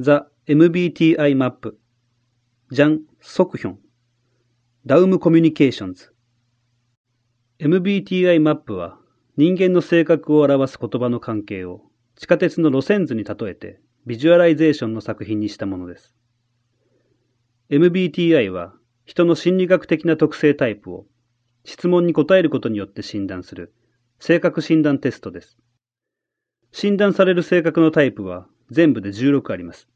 The MBTI Map ジャン・ソクヒョンダウムコミュニケーションズ MBTI マップは人間の性格を表す言葉の関係を地下鉄の路線図に例えてビジュアライゼーションの作品にしたものです。MBTI は人の心理学的な特性タイプを質問に答えることによって診断する性格診断テストです。診断される性格のタイプは全部で16あります。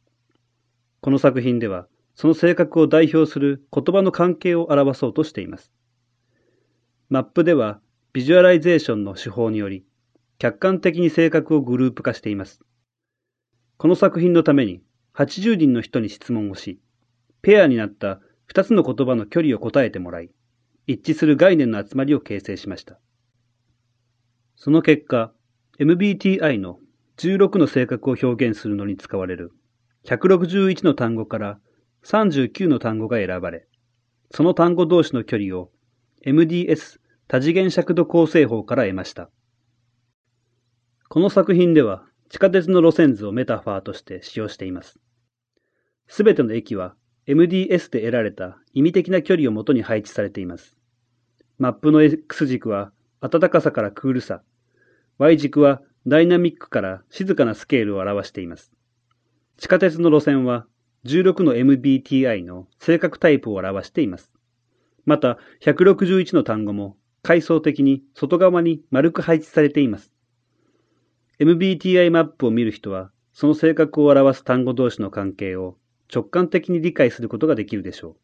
この作品ではその性格を代表する言葉の関係を表そうとしています。マップではビジュアライゼーションの手法により客観的に性格をグループ化しています。この作品のために80人の人に質問をし、ペアになった2つの言葉の距離を答えてもらい、一致する概念の集まりを形成しました。その結果、MBTI の16の性格を表現するのに使われる161の単語から39の単語が選ばれ、その単語同士の距離を MDS 多次元尺度構成法から得ました。この作品では地下鉄の路線図をメタファーとして使用しています。すべての駅は MDS で得られた意味的な距離をもとに配置されています。マップの X 軸は暖かさからクールさ、Y 軸はダイナミックから静かなスケールを表しています。地下鉄の路線は16の MBTI の性格タイプを表しています。また、161の単語も階層的に外側に丸く配置されています。MBTI マップを見る人は、その性格を表す単語同士の関係を直感的に理解することができるでしょう。